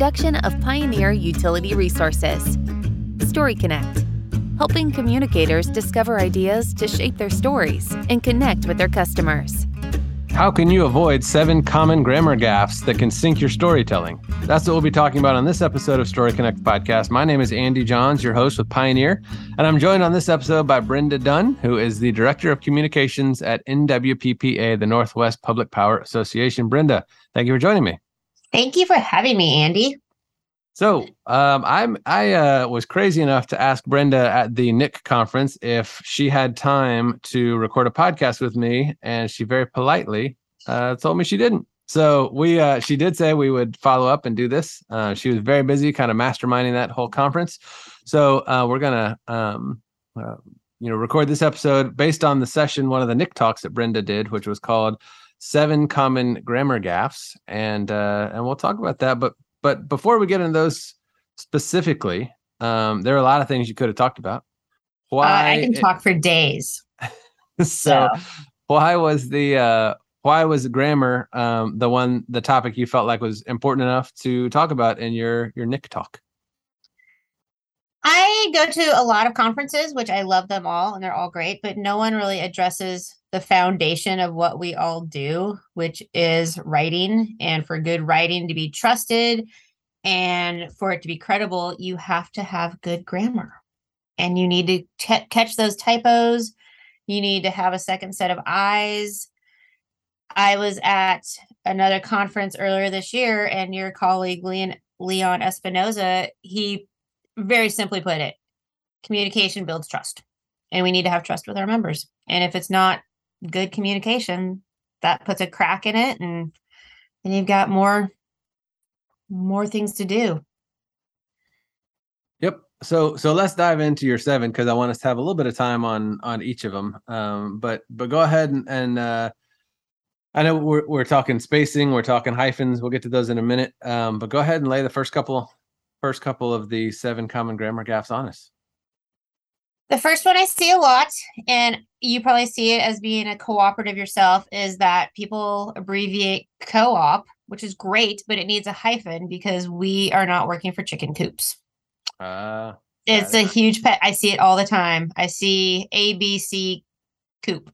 production of Pioneer Utility Resources. Story Connect, helping communicators discover ideas to shape their stories and connect with their customers. How can you avoid seven common grammar gaffes that can sink your storytelling? That's what we'll be talking about on this episode of Story Connect podcast. My name is Andy Johns, your host with Pioneer, and I'm joined on this episode by Brenda Dunn, who is the Director of Communications at NWPPA, the Northwest Public Power Association. Brenda, thank you for joining me. Thank you for having me, Andy. So um, I'm I uh, was crazy enough to ask Brenda at the NIC conference if she had time to record a podcast with me, and she very politely uh, told me she didn't. So we uh, she did say we would follow up and do this. Uh, she was very busy, kind of masterminding that whole conference. So uh, we're gonna um, uh, you know record this episode based on the session, one of the NIC talks that Brenda did, which was called seven common grammar gaffes, and uh, and we'll talk about that. But but before we get into those specifically, um, there are a lot of things you could have talked about. Why uh, I can talk for days. so, so, why was the uh, why was grammar um, the one the topic you felt like was important enough to talk about in your your NIC talk? Go to a lot of conferences, which I love them all, and they're all great, but no one really addresses the foundation of what we all do, which is writing. And for good writing to be trusted and for it to be credible, you have to have good grammar. And you need to t- catch those typos. You need to have a second set of eyes. I was at another conference earlier this year, and your colleague Leon, Leon Espinoza, he very simply put it communication builds trust. And we need to have trust with our members. And if it's not good communication that puts a crack in it and then you've got more more things to do yep so so let's dive into your seven because i want us to have a little bit of time on on each of them um but but go ahead and, and uh i know we're, we're talking spacing we're talking hyphens we'll get to those in a minute um but go ahead and lay the first couple first couple of the seven common grammar gaffes on us the first one I see a lot, and you probably see it as being a cooperative yourself, is that people abbreviate co op, which is great, but it needs a hyphen because we are not working for chicken coops. Uh, it's a huge pet. I see it all the time. I see ABC coop,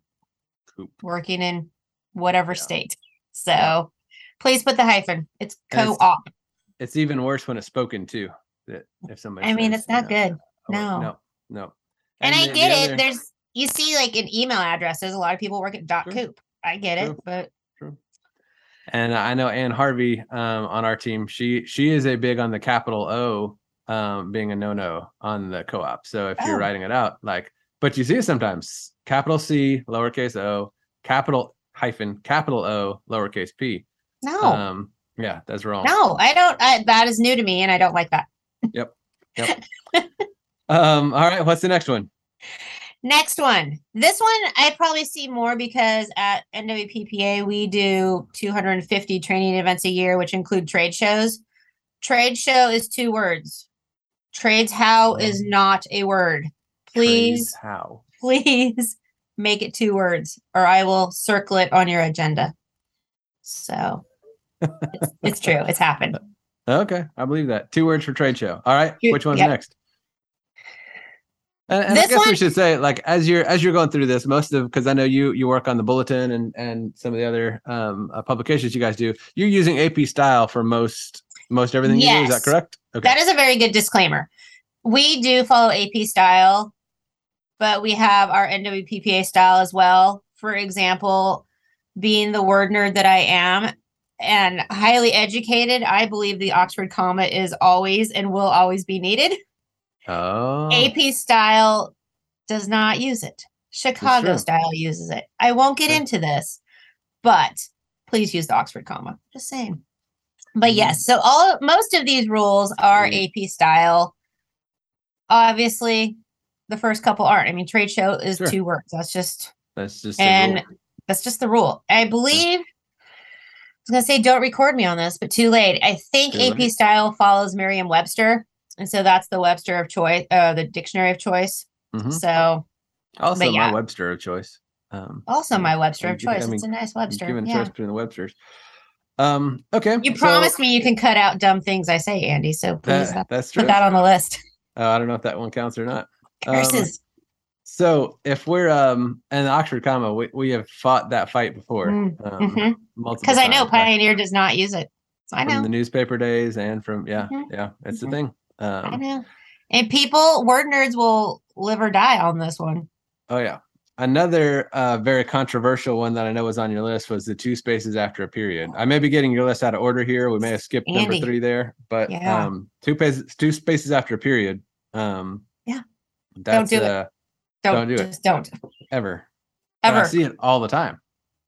coop. working in whatever yeah. state. So yeah. please put the hyphen. It's co op. It's, even worse when it's spoken to. That if somebody, I mean, it's not good. Oh, no, no, no. And, and I get the it. Other... There's you see like in email addresses, a lot of people work at dot coop. I get it, but. And I know Ann Harvey um, on our team. She she is a big on the capital O um, being a no no on the co-op. So if you're oh. writing it out, like, but you see it sometimes capital C, lowercase o, capital hyphen, capital O, lowercase p. No. Um, yeah, that's wrong. No, I don't. I, that is new to me, and I don't like that. Yep. Yep. Um, all right, what's the next one? Next one. This one I probably see more because at NWPPA we do 250 training events a year, which include trade shows. Trade show is two words. Trades how is not a word. Please, Trades how? Please make it two words, or I will circle it on your agenda. So it's, it's true. It's happened. Okay, I believe that. Two words for trade show. All right, which one's yep. next? And, and I guess one, we should say, like, as you're as you're going through this, most of because I know you you work on the bulletin and and some of the other um, uh, publications you guys do. You're using AP style for most most everything yes, you do. Is that correct? Okay. That is a very good disclaimer. We do follow AP style, but we have our NWPPA style as well. For example, being the word nerd that I am and highly educated, I believe the Oxford comma is always and will always be needed. Oh. AP style does not use it. Chicago style uses it. I won't get into this, but please use the Oxford comma. Just saying. But mm-hmm. yes, so all most of these rules are mm-hmm. AP style. Obviously, the first couple aren't. I mean, trade show is sure. two words. That's just that's just and that's just the rule. I believe. Yeah. I was gonna say don't record me on this, but too late. I think too AP late. style follows Merriam-Webster. And so that's the Webster of choice, uh, the dictionary of choice. Mm-hmm. So also yeah. my Webster of choice. Um, also my Webster of choice. I mean, it's a nice Webster. Given yeah. choice between the Websters. Um, okay. You so promised me you can cut out dumb things I say, Andy. So please that- uh, that's true. put that on the list. Oh, I don't know if that one counts or not. Um, Curses. So if we're um in Oxford comma, we, we have fought that fight before. Mm, um, Mhm. Because I know? Pioneer does not use it. So I from know. the newspaper days and from yeah, Mhm. yeah, it's Mhm. the thing. I Um, know. And people, word nerds will live or die on this one. oh yeah. Another uh, very controversial one that I know was on your list was the two spaces after a period. I may be getting your list out of order here. We may have skipped number three there, but Yeah. um, two spaces, two spaces after a period. Um, Yeah. that's do it. Don't, Don't do it. don't. ever. But I see it all the time.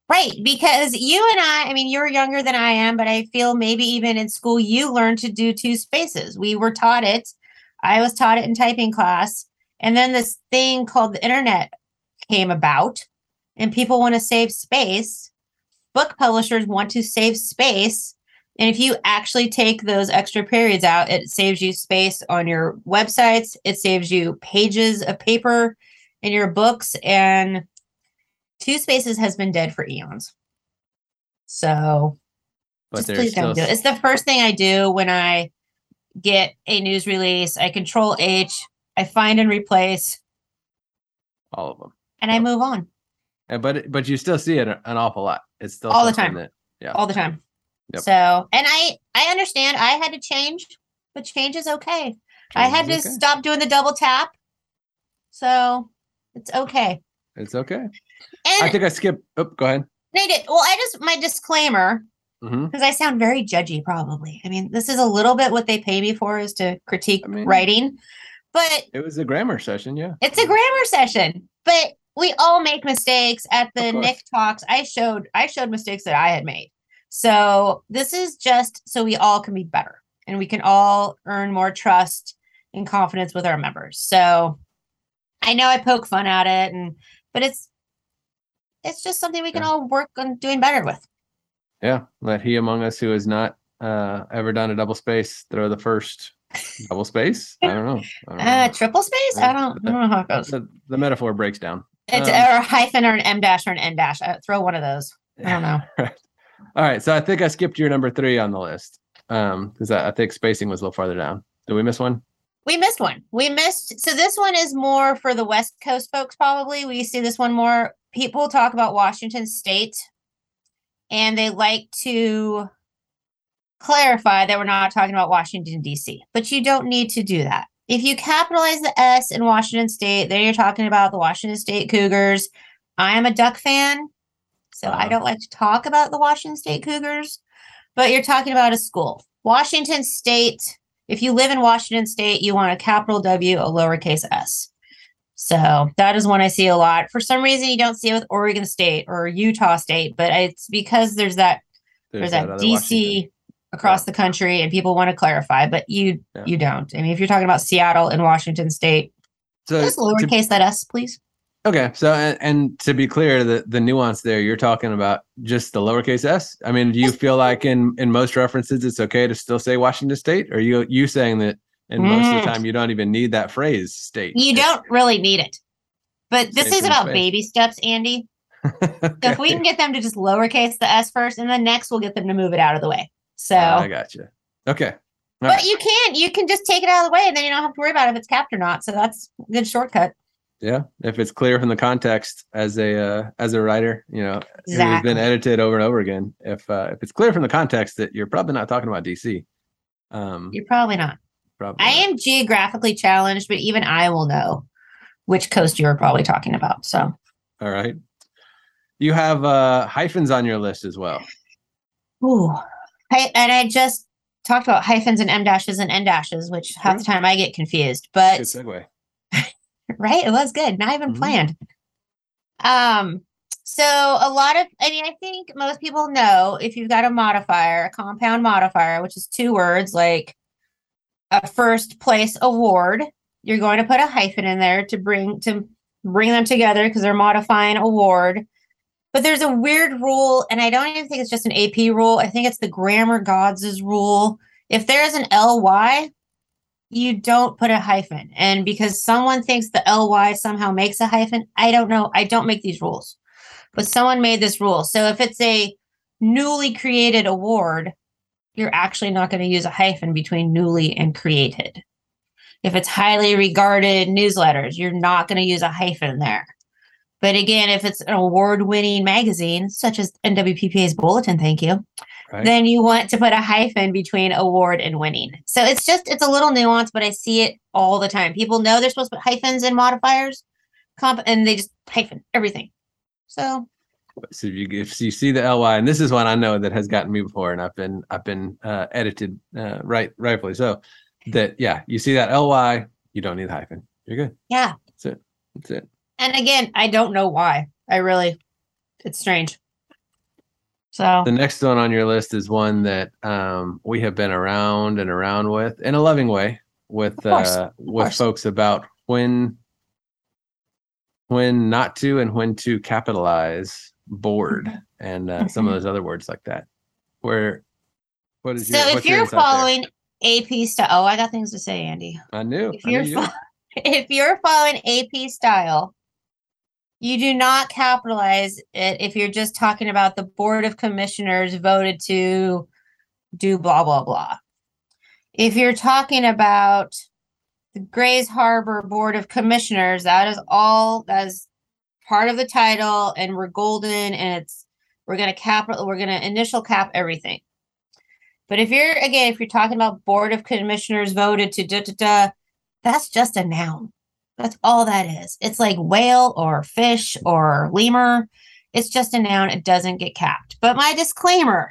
Right. Because you and I, I mean, you're younger than I am, but I feel maybe even in school, you learned to do two spaces. We were taught it. I was taught it in typing class. And then this thing called the internet came about, and people want to save space. Book publishers want to save space. And if you actually take those extra periods out, it saves you space on your websites, it saves you pages of paper in your books. And Two Spaces has been dead for eons. So But just please don't do it. It's the first thing I do when I get a news release. I control H, I find and replace, all of them. and I move on Uh, But but you still see it an awful lot. It's still All the time. That, all the time. Yep. So, and I I understand I had to change, but change is okay. I had to okay. stop doing the double tap. So it's okay. It's okay. And I think I skipped. Oh, go ahead. they did. Well, I just my disclaimer mm-hmm. because I sound very judgy. Probably. I mean, this is a little bit what they pay me for is to critique I mean- writing, but It was a grammar session. Yeah. It's a grammar session, but we all make mistakes at the NIC talks. I showed I showed mistakes that I had made. So this is just so we all can be better and we can all earn more trust and confidence with our members. So I know I poke fun at it and but it's it's just something we can Yeah. all work on doing better with. Yeah. Let he among us who has not uh, ever done a double space throw the first double space. I don't know. I don't Uh know. triple space? I don't, I don't know how it goes. The, the metaphor breaks down. It's um, or a hyphen or an M dash or an N dash. Uh, throw one of those. I don't know. All right. So I think I skipped your number three on the list um because I, I think spacing was a little farther down. Did we miss one? We missed one. We missed. So this one is more for the West Coast folks, probably. We see this one more. People talk about Washington State, and they like to clarify that we're not talking about Washington, D.C., but you don't need to do that. If you capitalize the S in Washington State, then you're talking about the Washington State Cougars. I am a Duck fan, so I Uh-huh. don't like to talk about the Washington State Cougars, but you're talking about a school. Washington State if you live in Washington State, you want a capital W, a lowercase s. So that is one I see a lot. For some reason, you don't see it with Oregon State or Utah State, but it's because there's that there's, that, other DC Washington. across the country, and people want to clarify, but you Yeah. you don't. I mean, if you're talking about Seattle and Washington State, So just to- lowercase that s, please. Okay, so and, and to be clear, the the nuance there, you're talking about just the lowercase s. I mean, do you feel like in in most references it's okay to still say Washington State, or you you saying that in most of the Mm. time you don't even need that phrase state? You don't really need it. But this Same is about space. baby steps, Andy. So if we can get them to just lowercase the s first, and then next we'll get them to move it out of the way. So I got you. Okay, All But right. you can't. You can just take it out of the way and then you don't have to worry about if it's capped or not. So that's a good shortcut. Yeah. If it's clear from the context as a uh, as a writer, you know, it's been edited over and over again. If uh, if it's clear from the context that you're probably not talking about DC, um, You're probably not. probably I not. am geographically challenged, but even I will know which coast you're probably talking about. So All right. You have uh, hyphens on your list as well. ooh. I, and I just talked about hyphens and M dashes and N dashes, which half the time I get confused. But Good segue. Right? It was good. Not even Mhm. planned. Um, so a lot of I mean, I think most people know if you've got a modifier, a compound modifier, which is two words like a first place award, you're going to put a hyphen in there to bring to bring them together because they're modifying award. But there's a weird rule, and I don't even think it's just an AP rule. I think it's the grammar gods' rule. If there is an LY, you don't put a hyphen. And because someone thinks the ly somehow makes a hyphen, I don't know. I don't make these rules, but someone made this rule. So if it's a newly created award, you're actually not going to use a hyphen between newly and created. If it's highly regarded newsletters, you're not going to use a hyphen there. But again, if it's an award winning magazine, such as NWPPA's Bulletin, thank you, right. then you want to put a hyphen between award and winning. So it's just, it's a little nuance, but I see it all the time. People know they're supposed to put hyphens and modifiers, comp, and they just hyphen everything. So so if you if you see the ly and this is one i know that has gotten me before and i've been i've been uh, edited uh, right rightfully so that yeah you see that ly you don't need the hyphen you're good yeah that's it that's it and again i don't know why i really it's strange so the next one on your list is one that um, we have been around and around with in a loving way with uh, with folks about when when not to and when to capitalize board mm-hmm. and uh, some of those other words like that. Where what is so your, if you're following there? AP style? Oh, I got things to say, Andy. I knew. If you're fo- if you're following AP style, you do not capitalize it if you're just talking about the board of commissioners voted to do blah blah blah. If you're talking about the Grays Harbor Board of Commissioners, that is all is part of the title and we're golden and it's we're going to cap we're going to initial cap everything but if you're again if you're talking about board of commissioners voted to da da da that's just a noun that's all that is. It's like whale or fish or lemur. It's just a noun. It doesn't get capped. But my disclaimer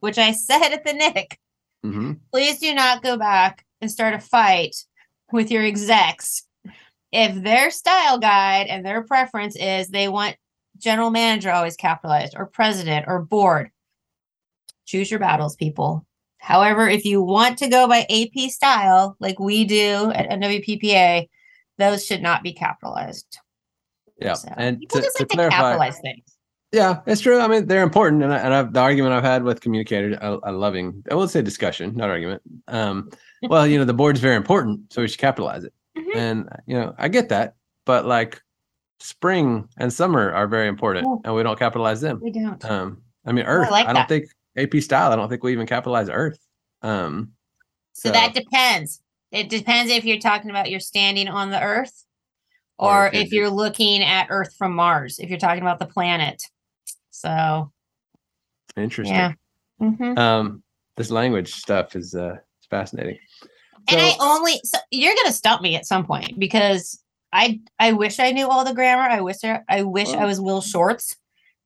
which i said at the NIC mm-hmm. please do not go back and start a fight with your execs. If their style guide and their preference is they want general manager always capitalized or president or board, choose your battles, people. However, if you want to go by AP style, like we do at NWPPA, those should not be capitalized. Yeah, so, and to, to, like clarify, to capitalize things. Yeah, it's true. I mean, they're important, and, I, and I've, the argument I've had with communicators, I, I loving, I will say discussion, not argument. Um, well, you know, the board's very important, so we should capitalize it. Mm-hmm. And you know, I get that, but like spring and summer are very important oh. and we don't capitalize them. We don't. Um I mean Earth, oh, I, like I don't think AP style, I don't think we even capitalize Earth. Um so, so that depends. It depends if you're talking about you're standing on the Earth or, if you're looking at Earth from Mars, if you're talking about the planet. So interesting. Yeah. Mm-hmm. Um this language stuff is uh fascinating and I only so you're gonna stump me at some point because I I wish I knew all the grammar. I wish I, I wish I was Will Shortz,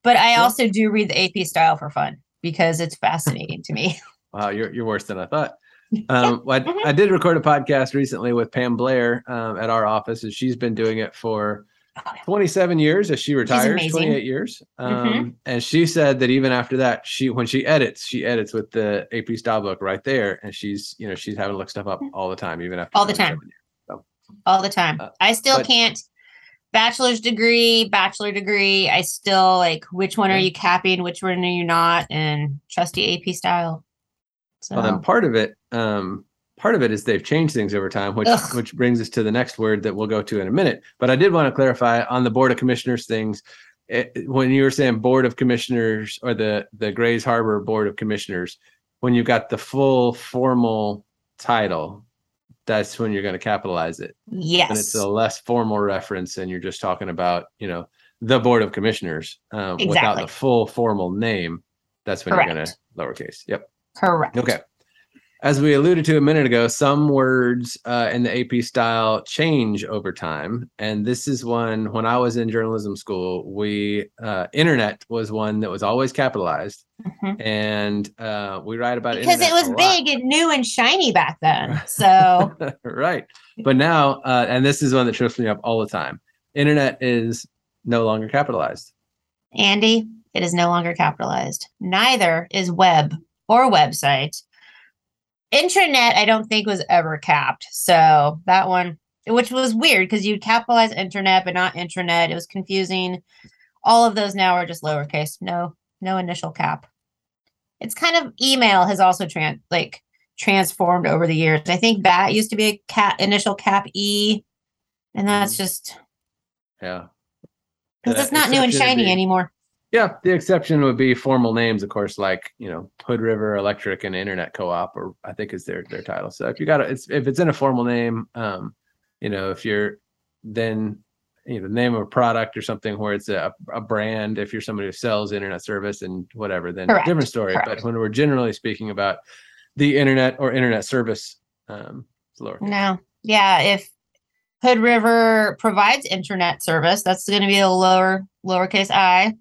but I also do read the AP style for fun because it's fascinating to me. Wow, you're you're worse than I thought. Um, I, mm-hmm. I did record a podcast recently with Pam Blair um, at our office, and she's been doing it for 27 years as she retires 28 years. Mm-hmm. um, mm-hmm. and she said that even after that she when she edits she edits with the ap style book right there and she's you know she's having to look stuff up mm-hmm. all the time even after all the time. so, all the time. Uh, i still but, can't bachelor's degree bachelor degree. I still like which one are you capping which one are you not? And trusty ap style so part of it um part of it is they've changed things over time, which Ugh. which brings us to the next word that we'll go to in a minute. But I did want to clarify on the board of commissioners things. It, when you were saying board of commissioners or the the Grays Harbor board of commissioners, when you got the full formal title, that's when you're going to capitalize it. Yes, and it's a less formal reference, and you're just talking about you know the board of commissioners um, exactly. without the full formal name. That's when Correct. you're going to lowercase. Yep. Correct. Okay as we alluded to a minute ago, some words uh, in the AP style change over time, and this is one. When I was in journalism school, we uh, internet was one that was always capitalized, mm-hmm. and uh, we write about because it was big and new and shiny back then. So right, but now, uh, and this is one that trips me up all the time. Internet is no longer capitalized. Andy, it is no longer capitalized. Neither is web or website Intranet, I don't think was ever capped. So that one, which was weird because you'd capitalize internet but not intranet. It was confusing. All of those now are just lowercase. No, no initial cap. It's kind of email has also trans like transformed over the years. I think bat used to be a cat initial cap e, and that's mm-hmm. just yeah because it's not new and shiny anymore. Yeah, the exception would be formal names, of course, like you know Hood River Electric and Internet Co-op, or I think is their their title. So if you got it's if it's in a formal name, um, you know, if you're then you know the name of a product or something where it's a, a brand, if you're somebody who sells internet service and whatever, then Correct, different story. correct. But when we're generally speaking about the internet or internet service, um, it's lower. No. Yeah. If Hood River provides internet service, that's going to be a lower lowercase i.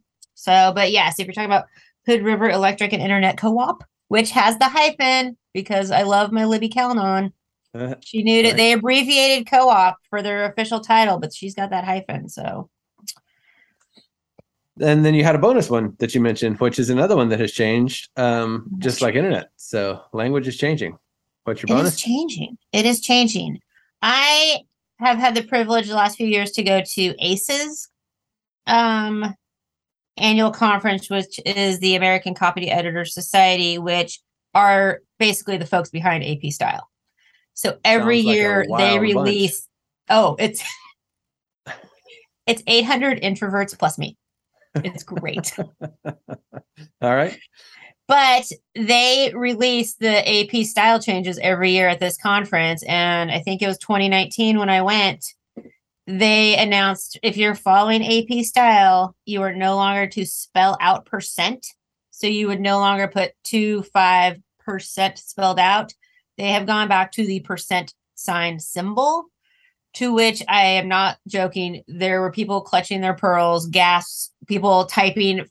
So, but yes, if you're talking about Hood River Electric and Internet Co-op, which has the hyphen because I love my Libby Calnon. She knew that Right. they abbreviated co-op for their official title, but she's got that hyphen. So And then you had a bonus one that you mentioned, which is another one that has changed, um, just like internet. So language is changing. What's your It bonus? is changing. It is changing. I have had the privilege the last few years to go to ACES um annual conference, which is the American Copy Editor Society, which are basically the folks behind AP Style. So every like year they bunch. release oh, it's it's 800 introverts plus me. It's great. All right. but they release the AP style changes every year at this conference. And I think it was 2019 when I went. They announced if you're following AP style, you are no longer to spell out percent. So you would no longer put two, five percent spelled out. They have gone back to the percent sign symbol, to which I am not joking. There were people clutching their pearls, gasps, people typing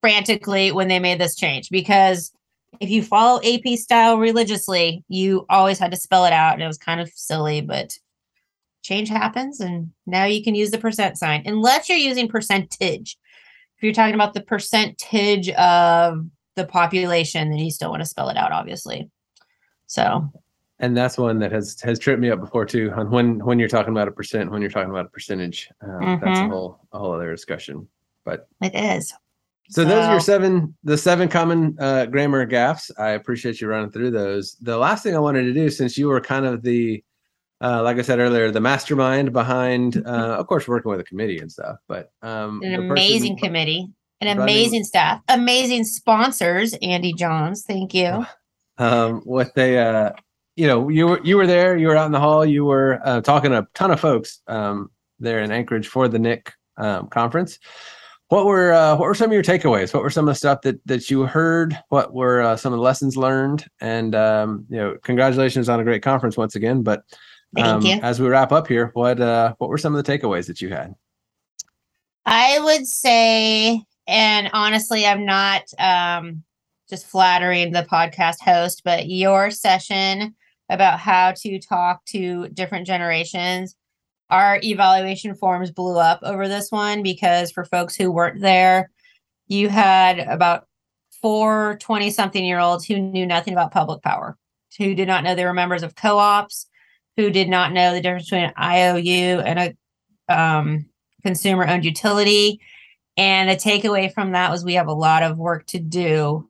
frantically when they made this change because if you follow AP style religiously, you always had to spell it out and it was kind of silly, but change happens and now you can use the percent sign unless you're using percentage. If you're talking about the percentage of the population, then you still want to spell it out, obviously. So And that's one that has has tripped me up before too. On when when you're talking about a percent, when you're talking about a percentage, um, that's a Mhm. whole a whole other discussion. But it is. so those are your seven the seven common uh, grammar gaffes. I appreciate you running through those. The last thing I wanted to do, since you were kind of the uh, like I said earlier, the mastermind behind, uh, of course, working with a committee and stuff, but um, An amazing committee, an running- amazing staff, amazing sponsors. Andy Johns, thank you. um, what they uh, you know you were you were there you were out in the hall you were uh, talking to a ton of folks um, there in anchorage for the NIC um, conference what were uh, what were some of your takeaways what were some of the stuff that that you heard what were uh, some of the lessons learned and um, you know congratulations on a great conference once again but Thank um, you. as we wrap up here what uh, what were some of the takeaways that you had I would say, and honestly, I'm not um, just flattering the podcast host, but your session about how to talk to different generations, our evaluation forms blew up over this one because for folks who weren't there, you had about four 20 something year olds who knew nothing about public power, who did not know they were members of co ops, who did not know the difference between an IOU and a um, consumer owned utility. And the takeaway from that was we have a lot of work to do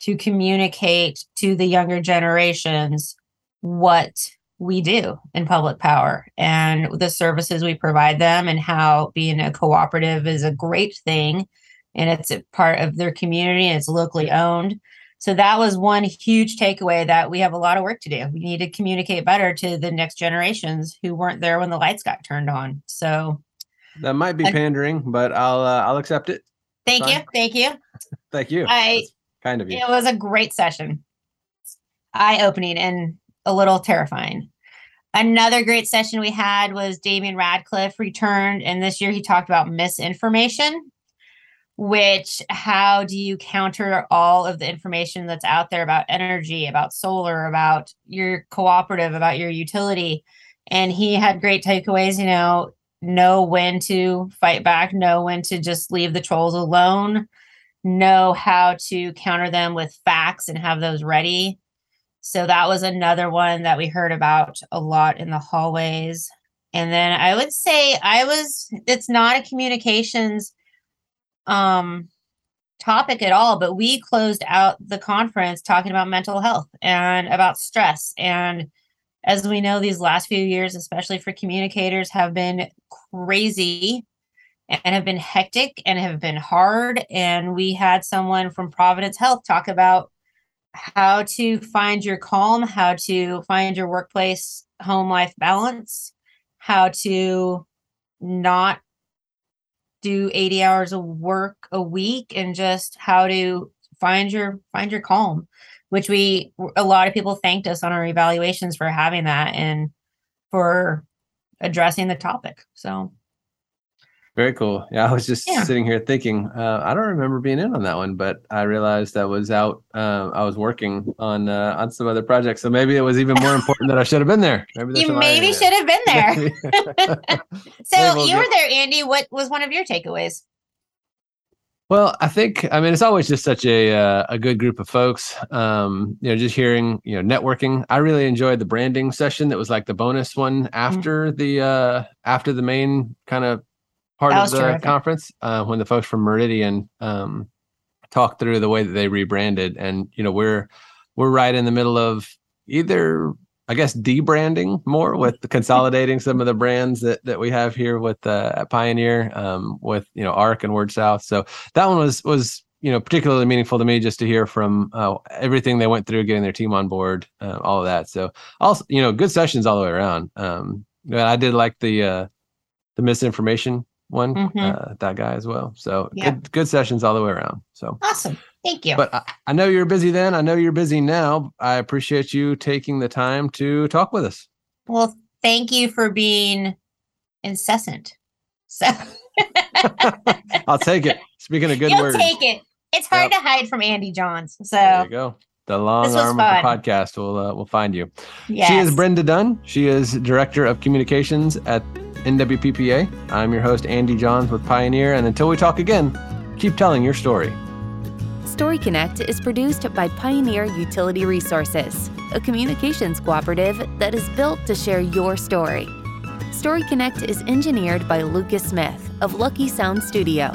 to communicate to the younger generations what we do in public power and the services we provide them and how being a cooperative is a great thing and it's a part of their community and it's locally owned. So that was one huge takeaway that we have a lot of work to do. We need to communicate better to the next generations who weren't there when the lights got turned on. So that might be pandering but i'll uh, i'll accept it thank you. Thank you. thank you I- That's kind of you It was a great session. Eye opening and a little terrifying. Another great session we had was Damian Radcliffe returned, and this year he talked about misinformation, which how do you counter all of the information that's out there about energy, about solar, about your cooperative, about your utility? And he had great takeaways, you know, know when to fight back, know when to just leave the trolls alone know how to counter them with facts and have those ready. So that was another one that we heard about a lot in the hallways. And then I would say I was it's not a communications um topic at all, but we closed out the conference talking about mental health and about stress and as we know these last few years especially for communicators have been crazy and have been hectic and have been hard. And we had someone from Providence Health talk about how to find your calm, how to find your workplace home life balance, how to not do 80 hours of work a week and just how to find your find your calm which we a lot of people thanked us on our evaluations for having that and for addressing the topic. So very cool. Yeah, I was just Yeah. sitting here thinking. Uh, I don't remember being in on that one, but I realized I was out. Uh, I was working on uh, on some other projects, so maybe it was even more important that I should have been there. Maybe you maybe should have been there so we'll you were get- there andy what was one of your takeaways Well, I think I mean it's always just such a uh, a good group of folks. Um, you know, just hearing you know networking. I really enjoyed the branding session. That was like the bonus one after the uh, after the main kind of part of the terrific. conference uh, when the folks from Meridian um, talked through the way that they rebranded. And you know, we're we're right in the middle of either I guess debranding more with consolidating some of the brands that that we have here with uh, at Pioneer um, with you know Arc and WordSouth. So that one was was you know particularly meaningful to me just to hear from uh, everything they went through getting their team on board uh, all of that so also you know good sessions all the way around um i did like the uh the misinformation one Mhm. uh, that guy as well. So Yeah. good good sessions all the way around. So awesome. Thank you. But I, I know you're busy then. I know you're busy now. I appreciate you taking the time to talk with us. Well thank you for being incessant. So i'll take it. Speaking of good you'll words. take it. It's hard Yep. to hide from andy johns so there you go. The long arm of the podcast will uh, will find you. Yes. She is Brenda Dunn. She is Director of Communications at NWPPA. I'm your host, Andy Johns with Pioneer. And until we talk again, keep telling your story. Story Connect is produced by Pioneer Utility Resources, a communications cooperative that is built to share your story. Story Connect is engineered by Lucas Smith of Lucky Sound Studio